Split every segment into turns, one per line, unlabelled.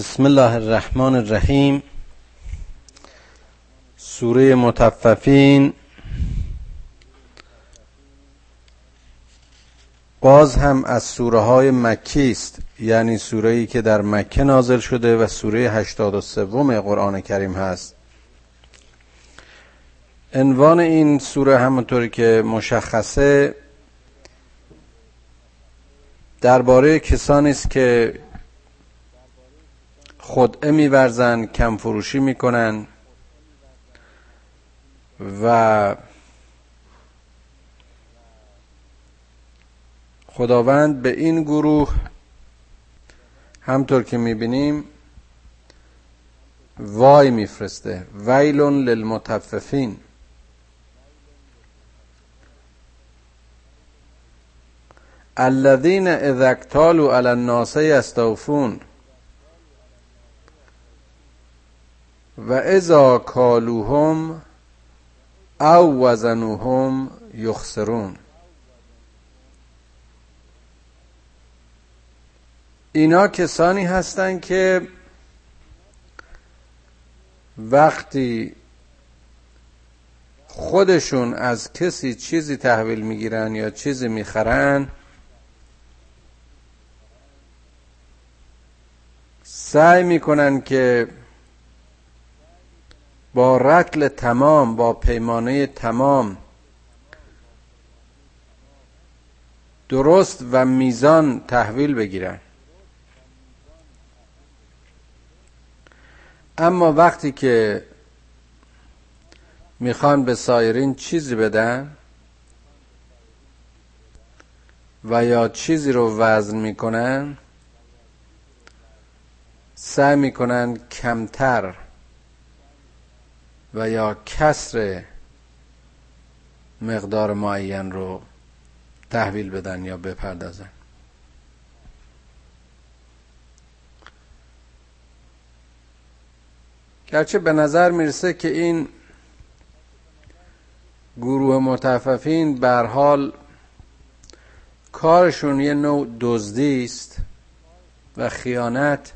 بسم الله الرحمن الرحیم. سوره متففین باز هم از سوره های مکی است یعنی سوره ای که در مکه نازل شده و سوره 83 قرآن کریم هست. عنوان این سوره همونطوری که مشخصه درباره کسانی است که خدعه میورزن کم فروشی می‌کنن و خداوند به این گروه همطور که می‌بینیم وای میفرسته. ویلون للمتففین. الذين اذا اكتالوا على الناس يستوفون و اذا کالوهم او وزنوهم یخسرون. اینا کسانی هستند که وقتی خودشون از کسی چیزی تحویل می‌گیرن یا چیزی می‌خرن سعی می‌کنن که با رتل تمام با پیمانه تمام. درست و میزان تحویل بگیرن. اما وقتی که می‌خوان به سایرین چیزی بدن و یا چیزی رو وزن می‌کنن سعی می‌کنن کمتر و یا کسر مقدار معین رو تحویل بدن یا بپردازن. گرچه به نظر می‌رسه که این گروه متففین بر حال کارشون یه نوع دزدی است و خیانت.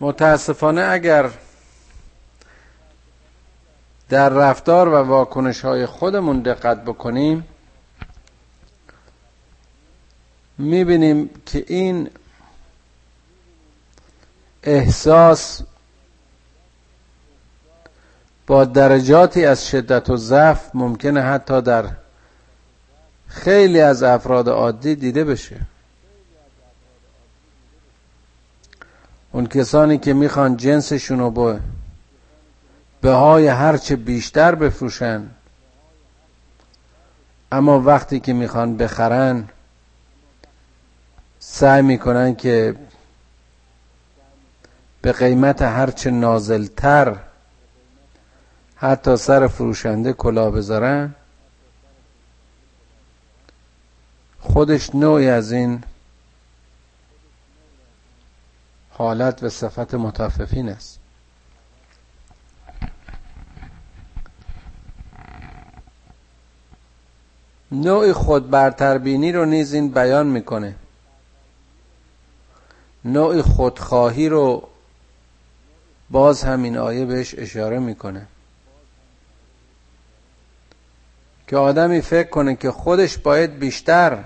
متاسفانه اگر در رفتار و واکنش های خودمون دقت بکنیم می‌بینیم که این احساس با درجاتی از شدت و ضعف ممکنه حتی در خیلی از افراد عادی دیده بشه. اون کسانی که می‌خوان جنسشون رو با به های هرچه بیشتر بفروشن. اما وقتی که می‌خوان بخرن سعی می‌کنن که به قیمت هرچه نازلتر حتی سر فروشنده کلا بذارن خودش نوعی از این حالت و صفت متففین است. نوع خود برتربینی رو نیز این بیان می‌کنه. نوع خودخواهی رو باز همین آیه بهش اشاره می‌کنه. که آدمی فکر کنه که خودش باید بیشتر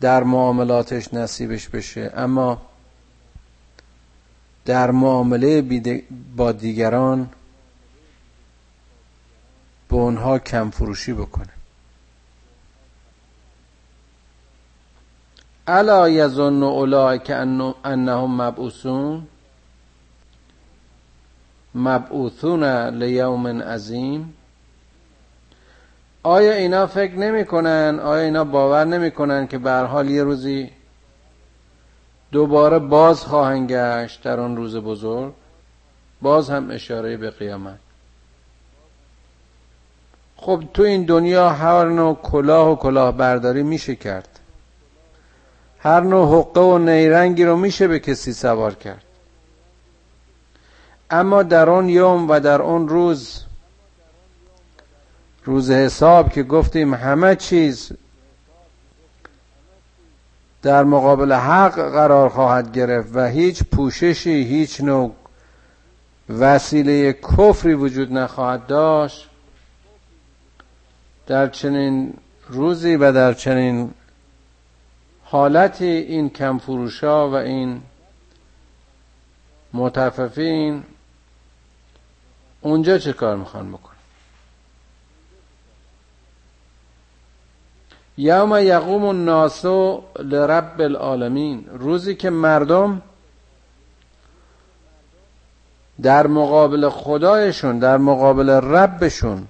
در معاملاتش نصیبش بشه اما در معامله با دیگران به اونها کم فروشی بکنه. الا یظن اولئک انهم مبعوثون؟ مبعوثون لیوم عظیم؟ آیا اینا فکر نمی‌کنن؟ آیا اینا باور نمی‌کنن که به حال یه روزی دوباره باز خواهند گشت در آن روز بزرگ؟ باز هم اشاره به قیامت. خب تو این دنیا هر نوع کلاه و کلاه برداری میشه کرد. هر نوع حقه و نیرنگی رو میشه به کسی سوار کرد. اما در آن یوم و در آن روز روز حساب که گفتیم همه چیز در مقابل حق قرار خواهد گرفت و هیچ پوششی هیچ نوع وسیله کفری وجود نخواهد داشت در چنین روزی و در چنین حالتی این کمفروشا و این متففین اونجا چه کار می‌خوان بکن یوم یقوم الناس لرب العالمین. روزی که مردم در مقابل خدایشون در مقابل ربشون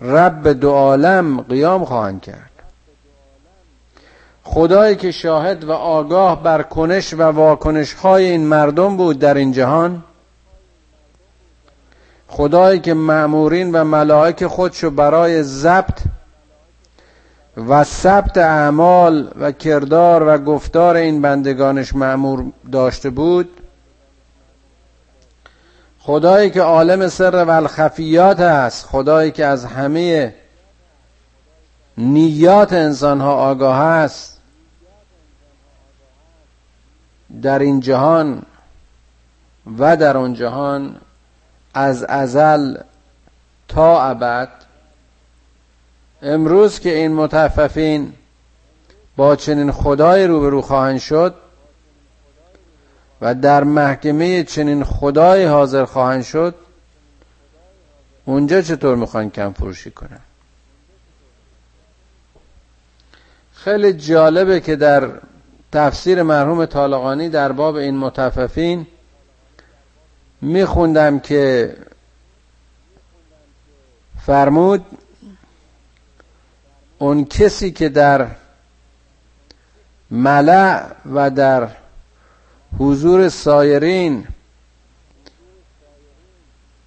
رب دو عالم قیام خواهند کرد. خدایی که شاهد و آگاه بر کنش و واکنش های این مردم بود در این جهان خدایی که معمورین و ملائک خودشو برای ضبط و ثبت اعمال و کردار و گفتار این بندگانش معمور داشته بود خدایی که عالم سر و الخفیات است خدایی که از همه نیات انسان ها آگاه است. در این جهان و در اون جهان از ازل تا ابد امروز که این متففین با چنین خدای روبرو خواهند شد و در محکمه چنین خدای حاضر خواهند شد اونجا چطور می‌خوان کم فروشی کنن؟ خیلی جالبه که در تفسیر مرحوم طالقانی در باب این متففین میخوندم که فرمود اون کسی که در ملع و در حضور سایرین.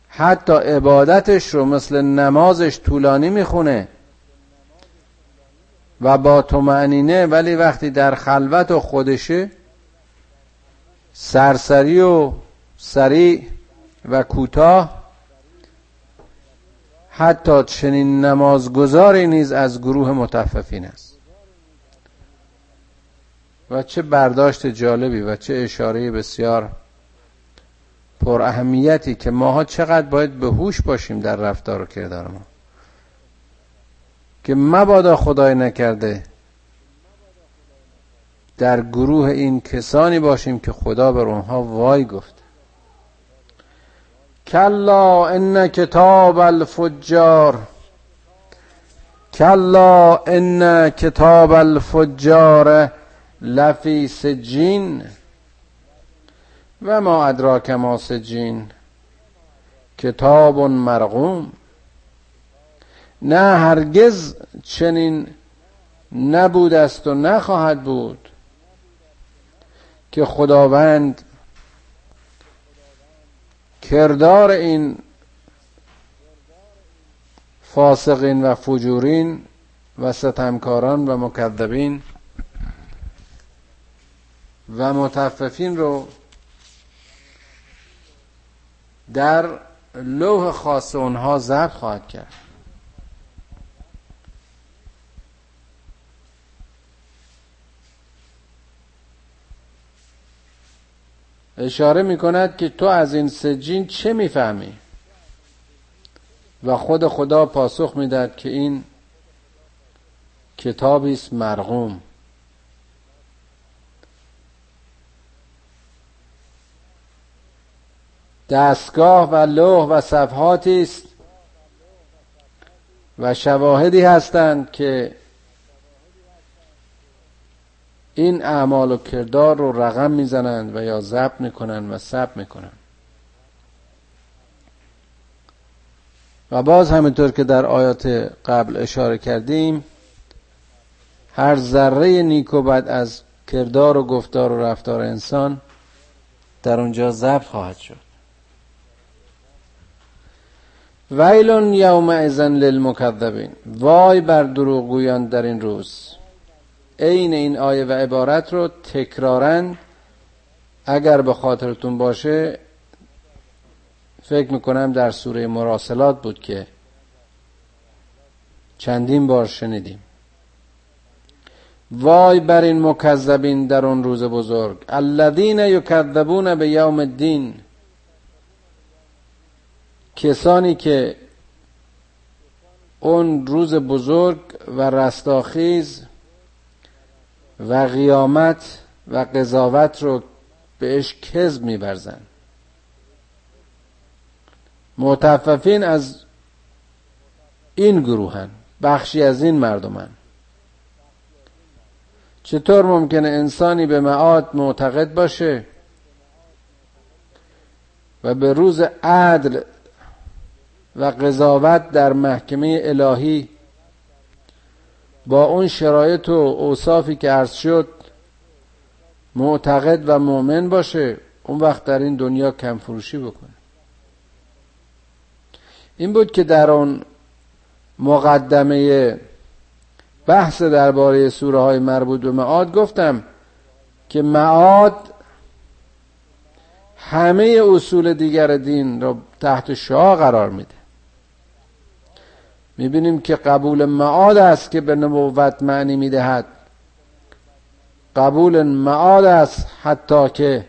حتی عبادتش رو مثل نمازش طولانی می‌خونه و با معنینه ولی وقتی در خلوت و خودشه سرسری و سریع و کوتاه حتی چنین نمازگذاری نیز از گروه متففین است. و چه برداشت جالبی و چه اشاره بسیار پر اهمیتی که ماها چقدر باید به هوش باشیم در رفتار و کردار ما. که مبادا خدای نکرده در گروه این کسانی باشیم که خدا بر اونها وای گفت. کلا ان کتاب الفجار کلا ان کتاب الفجار لفی سجین و ما ادراک ما سجین کتاب مرغوم. نه هرگز چنین نبود است و نخواهد بود که خداوند کردار این فاسقین و فجورین و ستمکاران و مکذبین و متففین رو در لوح خاص اونها ضبط خواهد کرد. اشاره می کند که تو از این سجین چه می‌فهمی؟ و خود خدا پاسخ می‌داد که این کتابی است مرغوم. دستگاه و لوح و صفحاتی است و شواهدی هستند که این اعمال و کردار رو رقم می‌زنند و یا ضبط می‌کنند و ثبت می‌کنند. و باز همینطور که در آیات قبل اشاره کردیم هر ذره نیک و بد از کردار و گفتار و رفتار انسان در اونجا ضبط خواهد شد. ویل یوم ازن للمکذبین. وای بر دروغگویان در این روز. عین این آیه و عبارت رو تکرارن. اگر به خاطرتون باشه فکر می‌کنم در سوره مراسلات بود که چندین بار شنیدیم. وای بر این مکذبین در اون روز بزرگ. الذین یکذبون به یوم الدین. کسانی که اون روز بزرگ و رستاخیز و قیامت و قضاوت رو بهش کذب میبرزن متففین از این گروهن بخشی از این مردمن چطور ممکنه انسانی به معاد معتقد باشه و به روز عدل و قضاوت در محکمه الهی. با اون شرایط و اوصافی که عرض شد معتقد و مؤمن باشه اون وقت در این دنیا کم فروشی بکنه. این بود که در اون مقدمه بحث درباره سوره های مربوط به معاد گفتم که معاد همه اصول دیگر دین را تحت شاه قرار میده. می‌بینیم که قبول معاد است که به نبوت معنی می‌دهد. قبول معاد است حتی که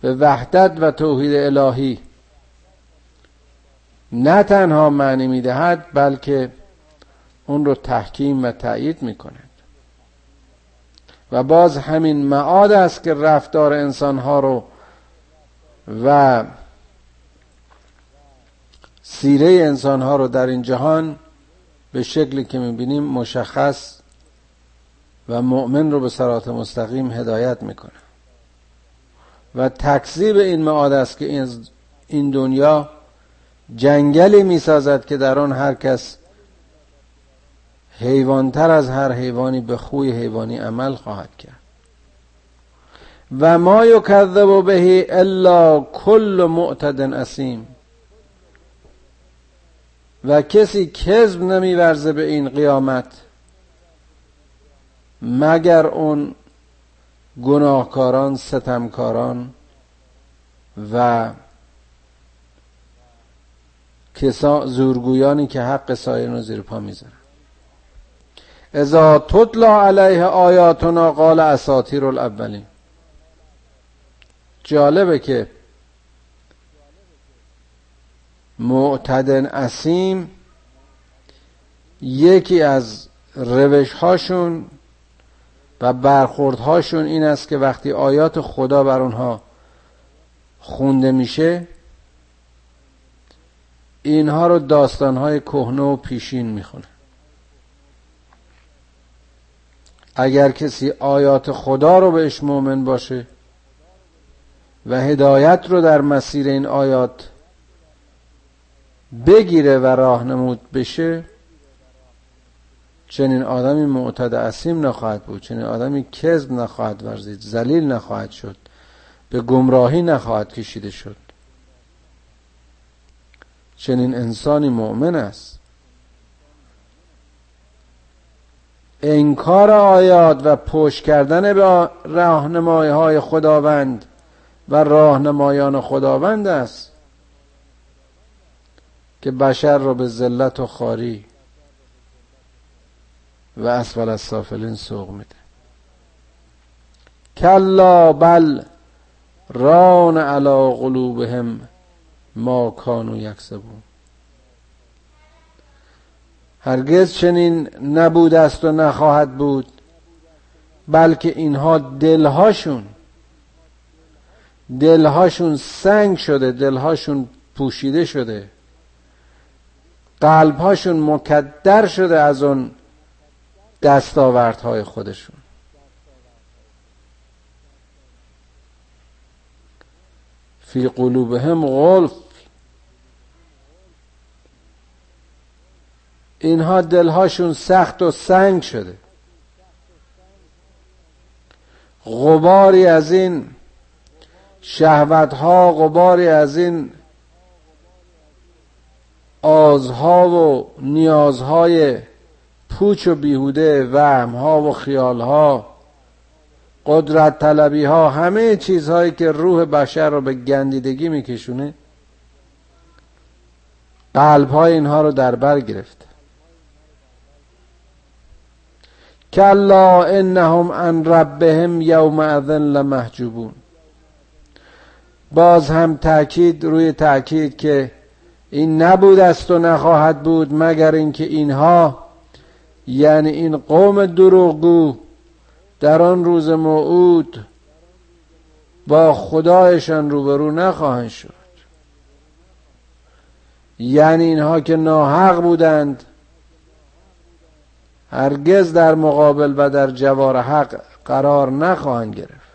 به وحدت و توحید الهی نه تنها معنی می‌دهد بلکه اون رو تحکیم و تأیید می‌کند. و باز همین معاد است که رفتار انسانها رو و سیره انسانها رو در این جهان به شکلی که می‌بینیم مشخص و مؤمن رو به سرات مستقیم هدایت می‌کنه. و تکذیب این معاد است که این دنیا جنگلی می‌سازد که در آن هر کس حیوانتر از هر حیوانی به خوی حیوانی عمل خواهد کرد. و ما یکذب به الا کل معتد اسیم. و کسی کذب نمیورزه به این قیامت مگر اون گناهکاران ستمکاران و کسا زورگویانی که حق سایرین رو زیر پا می‌ذارن. اذا تطلا علیه آیاتنا قال اساطیر الاولین. جالبه که معتدن اسیم یکی از روش هاشون و برخورد هاشون این است که وقتی آیات خدا بر اونها خونده میشه اینها رو داستانهای کهنه و پیشین می‌خونه. اگر کسی آیات خدا رو بهش مؤمن باشه و هدایت رو در مسیر این آیات بگیره و راهنمود بشه چنین آدمی معتد اسیم نخواهد بود چنین آدمی کذب نخواهد ورزید ذلیل نخواهد شد به گمراهی نخواهد کشیده شد. چنین انسانی مؤمن است. انکار آیات و پشت کردن به راهنمایی های خداوند و راهنمایان خداوند است. که بشر را به ذلت و خاری و اسفل از سافلین سوق میده. کلا بل ران علا قلوبهم ما کانو یکسبون. هرگز چنین نبود است و نخواهد بود بلکه اینها دلهاشون دلهاشون سنگ شده دلهاشون پوشیده شده. قلبهاشون مکدر شده از اون دستاوردهای خودشون. فی قلوبهم غلف. اینها دلهاشون سخت و سنگ شده. غباری از این شهوتها غباری از این آزها و نیازهای پوچ و بیهوده وهمها و خیالها قدرت طلبی ها همه چیزهایی که روح بشر رو به گندیدگی میکشونه قلب های اینها رو در بر گرفت. کلا انهم عن ربهم یومئذ لمحجوبون. باز هم تاکید روی تاکید که این نبود است و نخواهد بود مگر اینکه اینها یعنی این قوم دروغگو در آن روز موعود با خدایشان روبرو نخواهند شد. یعنی اینها که ناحق بودند هرگز در مقابل و در جوار حق قرار نخواهند گرفت.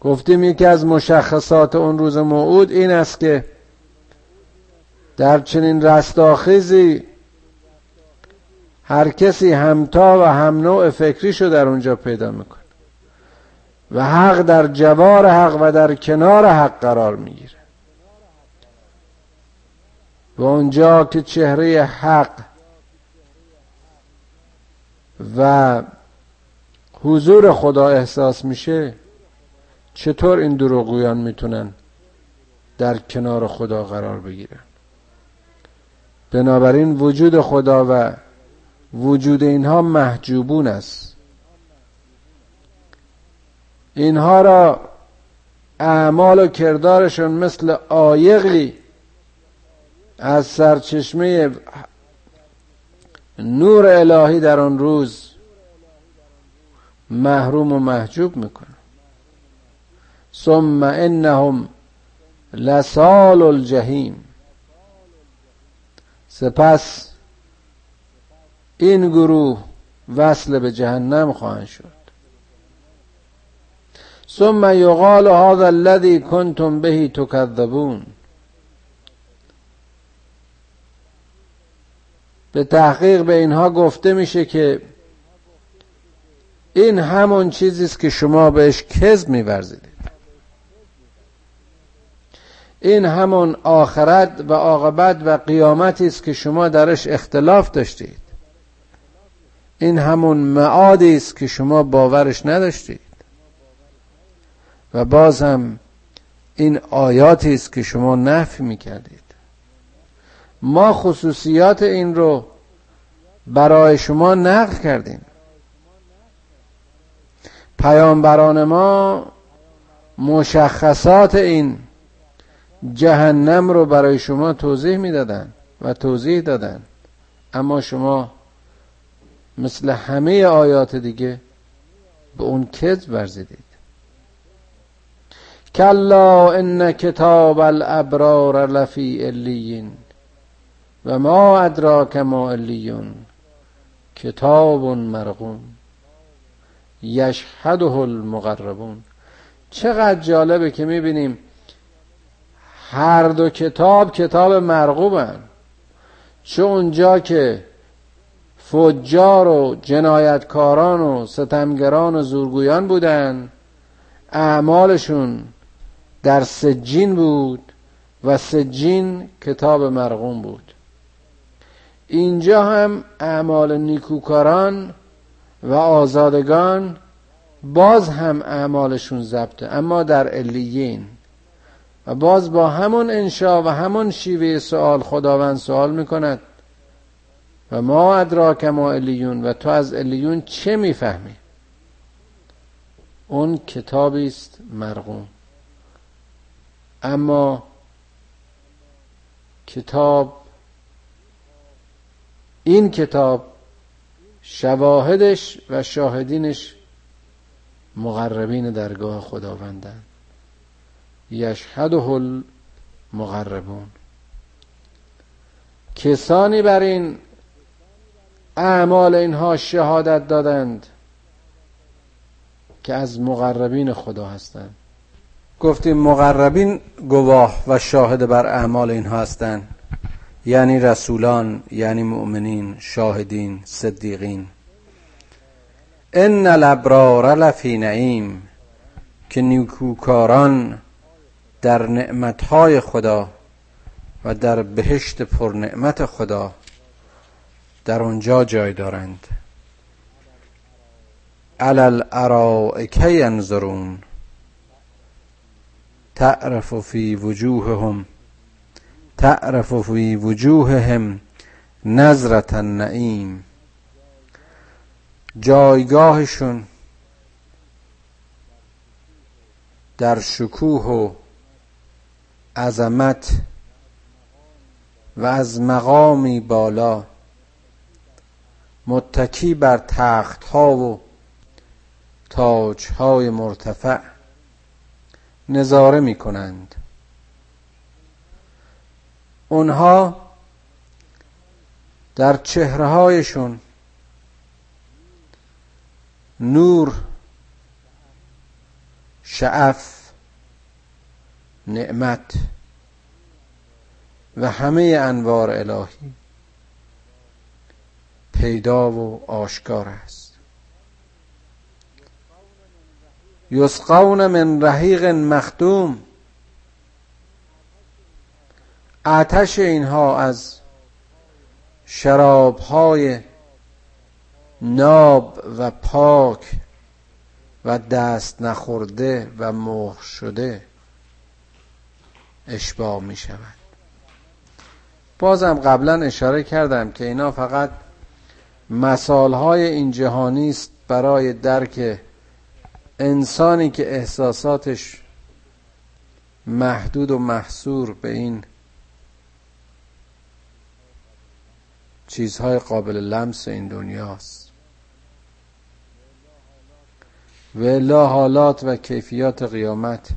گفتیم یکی از مشخصات اون روز موعود این است که در چنین رستاخیزی هر کسی همتا و هم نوع فکریشو در اونجا پیدا می‌کنه و حق در جوار حق و در کنار حق قرار می‌گیره. و اونجا که چهره حق و حضور خدا احساس میشه چطور این دروغگویان می‌تونن در کنار خدا قرار بگیرن؟ بنابراین وجود خدا و وجود اینها محجوبون است. اینها را اعمال و کردارشون مثل آیقی از سرچشمه نور الهی در آن روز محروم و محجوب می‌کنه. ثم انهم لسال الجحیم. سپس این گروه وصل به جهنم خواهند شد. ثم یقال هذا الذي کنتم به تکذبون. به تحقیق به اینها گفته میشه که این همون چیزی است که شما بهش کذب میورزیدید. این همون آخرت و عاقبت و قیامتی است که شما درش اختلاف داشتید. این همون معادی است که شما باورش نداشتید. و باز هم این آیاتی است که شما نفی می‌کردید. ما خصوصیات این رو برای شما نقل کردیم. پیامبران ما مشخصات این جهنم رو برای شما توضیح می‌دادن و توضیح دادن. اما شما مثل همه آیات دیگه به اون کذب ورزیدید. کلا ان کتاب الابرار لفی الیین و ما ادراک ما الیون کتاب مرقوم یشهده المقربون. چقدر جالبه که می‌بینیم هر دو کتاب کتاب مرغوبن. چون اونجا که فجار و جنایتکاران و ستمگران و زورگویان بودن اعمالشون در سجین بود و سجین کتاب مرغوم بود. اینجا هم اعمال نیکوکاران و آزادگان باز هم اعمالشون ضبطه اما در علیین. و باز با همون انشا و همون شیوه سوال خداوند سوال می‌کند. و ما ادراک ما الیون و تو از الیون چه می‌فهمی؟ اون کتابی است مرغوم اما کتاب این کتاب شواهدش و شاهدینش مقربین درگاه خداوندند یشهده المقربون کسانی بر این اعمال اینها شهادت دادند که از مقربین خدا هستند. گفتیم مقربین گواه و شاهد بر اعمال اینها هستند. یعنی رسولان یعنی مؤمنین شاهدین صدیقین. ان الابرار لفی نعیم که نیکوکاران در نعمتهای خدا و در بهشت پر نعمت خدا در آنجا جای دارند. علل ارائک ینظرون. تعرف فی وجوههم. تعرف فی وجوههم نظرت النعیم. جایگاهشون در شکوه و عظمت و از مقامی بالا. متکی بر تخت ها و تاج های مرتفع نظاره می کنند اونها در چهره هایشون نور شعف نعمت و همه انوار الهی پیدا و آشکار است. یسقون من رحیق مختوم آتش اینها از شرابهای ناب و پاک و دست نخورده و مهر شده. اشباع می شود. بازم قبلا اشاره کردم که اینا فقط مثالهای این جهانی است برای درک انسانی که احساساتش محدود و محصور به این چیزهای قابل لمس این دنیاست و حالات و کیفیات قیامت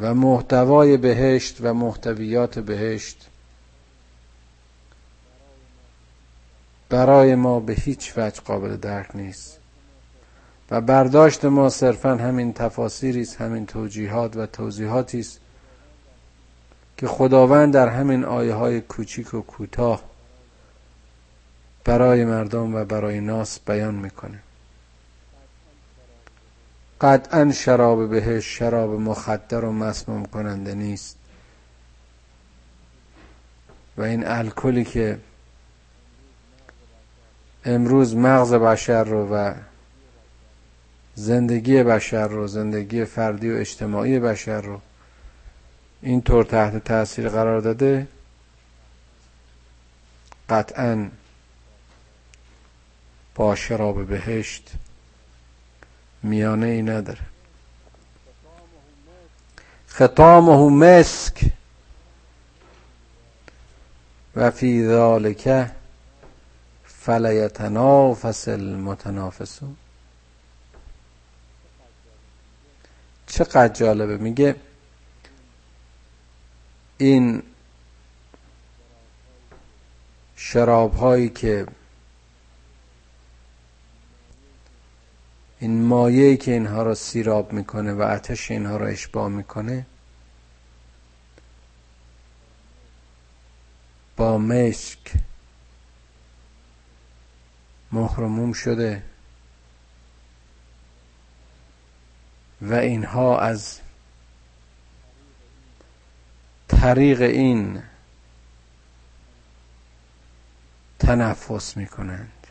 و محتوای بهشت و محتویات بهشت برای ما به هیچ وجه قابل درک نیست و برداشت ما صرفا همین تفاسیری است همین توجیهات و توضیحاتی است که خداوند در همین آیه های کوچیک و کوتاه برای مردم و برای ناس بیان می‌کنه قطعا شراب بهش شراب مخدر و مسموم کننده نیست. و این الکلی که امروز مغز بشر رو و زندگی بشر رو زندگی فردی و اجتماعی بشر رو اینطور تحت تاثیر قرار داده قطعا با شراب بهشت میانه ای نداره. ختامه مسک و فی ذالک فلیتنافس المتنافسون. چقدر جالبه. میگه این شراب هایی که این مایه که اینها را سیراب می‌کنه و آتش اینها را اشباه می‌کنه با مشک مهرموم شده و اینها از طریق این تنفس می کنند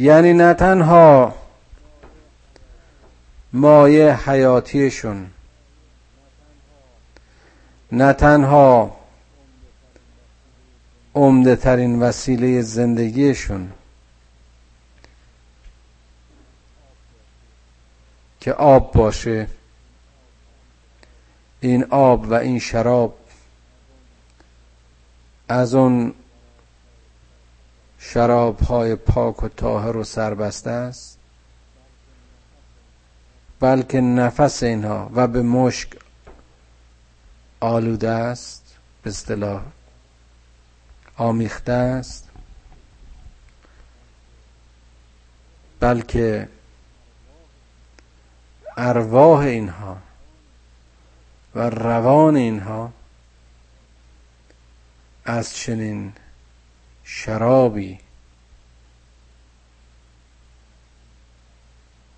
یعنی نه تنها مایه حیاتیشون نه تنها عمده ترین وسیله زندگیشون که آب باشه این آب و این شراب از اون شراب های پاک و طاهر و سربسته است بلکه نفس اینها و به مشک آلوده است به اصطلاح آمیخته است بلکه ارواح اینها و روان اینها از چنین شرابی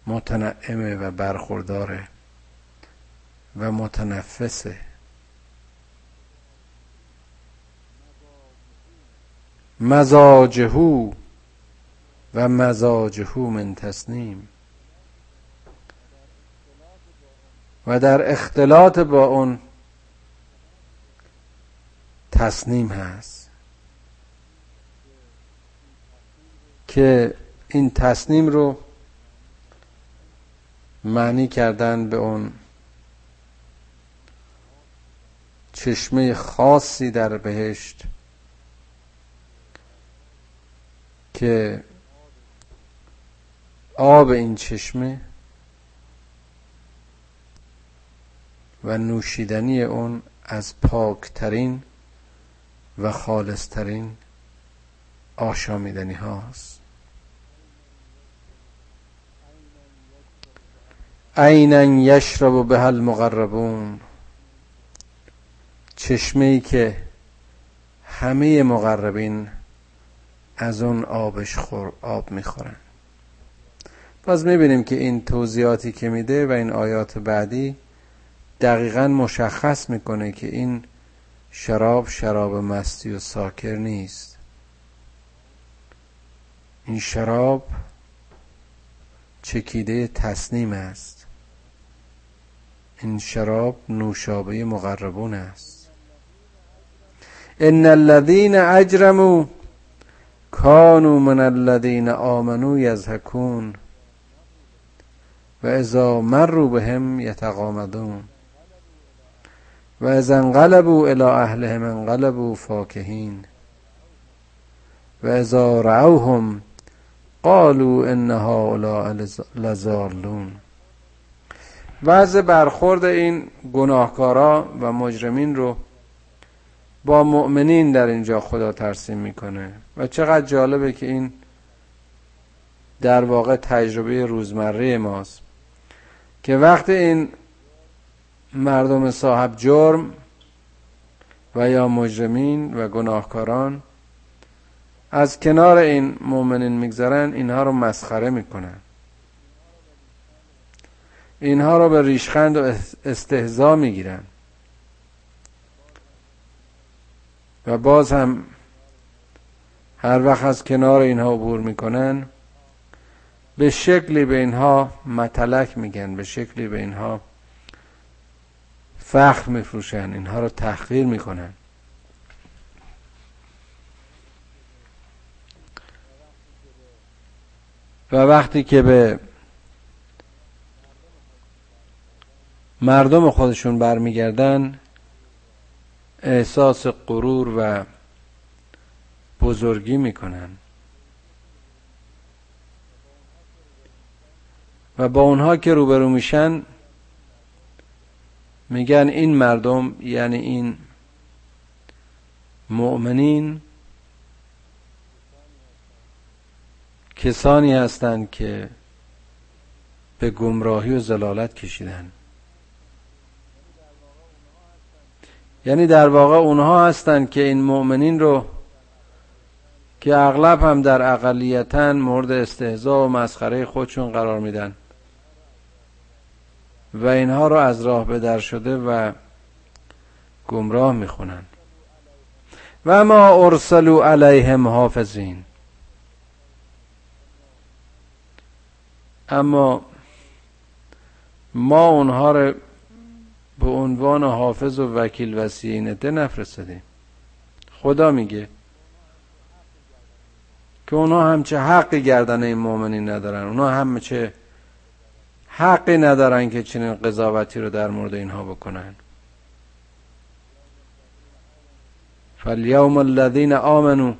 متنعمه و برخورداره و متنفسه. مزاجهو و مزاجهو من تسنیم. و در اختلاط با اون تصنیم هست. که این تصنیم رو معنی کردن به اون چشمه خاصی در بهشت که آب این چشمه و نوشیدنی اون از پاکترین و خالصترین آشامیدنی هاست. عینا یشرب به المقربون. چشمه ای که همه مقربین از اون آبش خور آب می‌خورن. باز می‌بینیم که این توضیحاتی که میده و این آیات بعدی دقیقا مشخص می‌کنه که این شراب شراب مستی و ساکر نیست. این شراب چکیده تصنیم است. این شراب نوشابه مقربون است. ان الذين اجرموا كانوا من الذين آمنوا یزهکون و اذا مروا بهم یتقامدون و از انقلبوا الى اهلهم انقلبوا فاکهین و اذا رعوهم قالوا ان هؤلاء لزالون وضع برخورد این گناهکارا و مجرمین رو با مؤمنین در اینجا خدا ترسیم می‌کنه. و چقدر جالبه که این در واقع تجربه روزمره ماست. که وقتی این مردم صاحب جرم و یا مجرمین و گناهکاران از کنار این مؤمنین میگذرن اینها رو مسخره می‌کنن. اینها رو به ریشخند و استهزا می‌گیرن. و باز هم هر وقت از کنار اینها عبور می‌کنن به شکلی به اینها متلک میگن به شکلی به اینها فخر میفروشن اینها رو تحقیر می‌کنن. و وقتی که به مردم خودشون برمیگردن. احساس غرور و بزرگی می‌کنن. و با اونها که روبرو میشن میگن این مردم یعنی این مؤمنین کسانی هستند که به گمراهی و زلالت کشیدن. یعنی در واقع اونها هستند که این مؤمنین رو که اغلب هم در اقلیتا مورد استهزا و مسخره خودشون قرار میدن. و اینها رو از راه به در شده و گمراه می‌خونن. و ما ارسلوا علیهم حافظین. اما ما اونها رو به عنوان حافظ و وکیل وسیع ده نفرستادیم. خدا میگه که اونها همچه حقی گردن این مؤمنین ندارن. اونها همچه حقی ندارن که چنین قضاوتی رو در مورد اینها بکنن. فالیوم الذین آمنو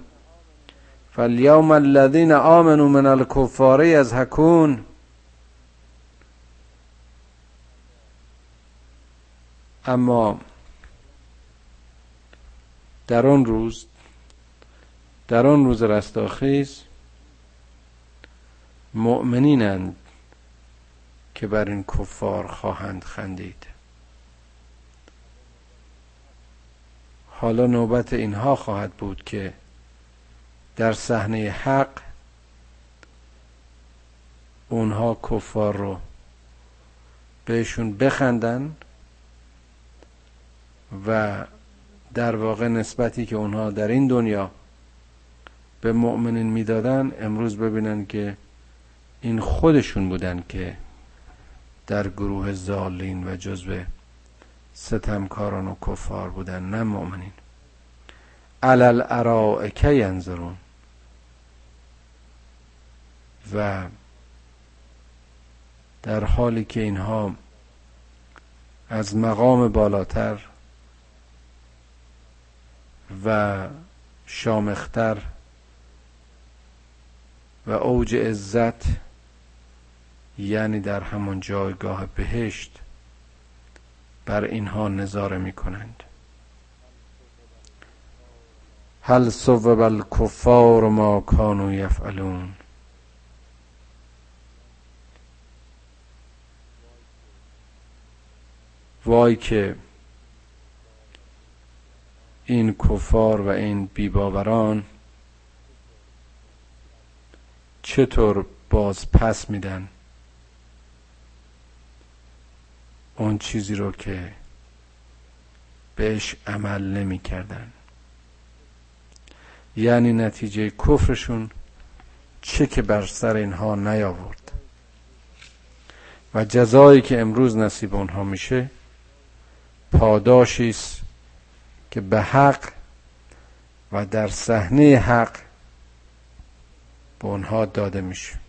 فالیوم الذین آمنو من الكفار یزهکون اما در آن روز در آن روز رستاخیز مؤمنینند که بر این کفار خواهند خندید. حالا نوبت اینها خواهد بود که در صحنه حق اونها کفار رو بهشون بخندن و در واقع نسبتی که اونها در این دنیا به مؤمنین می‌دادن امروز ببینن که این خودشون بودن که در گروه زالین و جزو ستمکاران و کفار بودن نه مؤمنین. علل ارائکه ینظرون. و در حالی که اینها از مقام بالاتر و شامختر و اوج عزت یعنی در همان جایگاه بهشت بر اینها نظاره می کنند هل صوب الکفار ما کانو یفعلون؟ وای که این کفار و این بیباوران چطور باز پس میدن؟ اون چیزی رو که بهش عمل نمی کردن یعنی نتیجه کفرشون چه که بر سر اینها نیاورد. و جزایی که امروز نصیب اونها میشه پاداشی است که به حق و در صحنه حق به اونها داده میشه.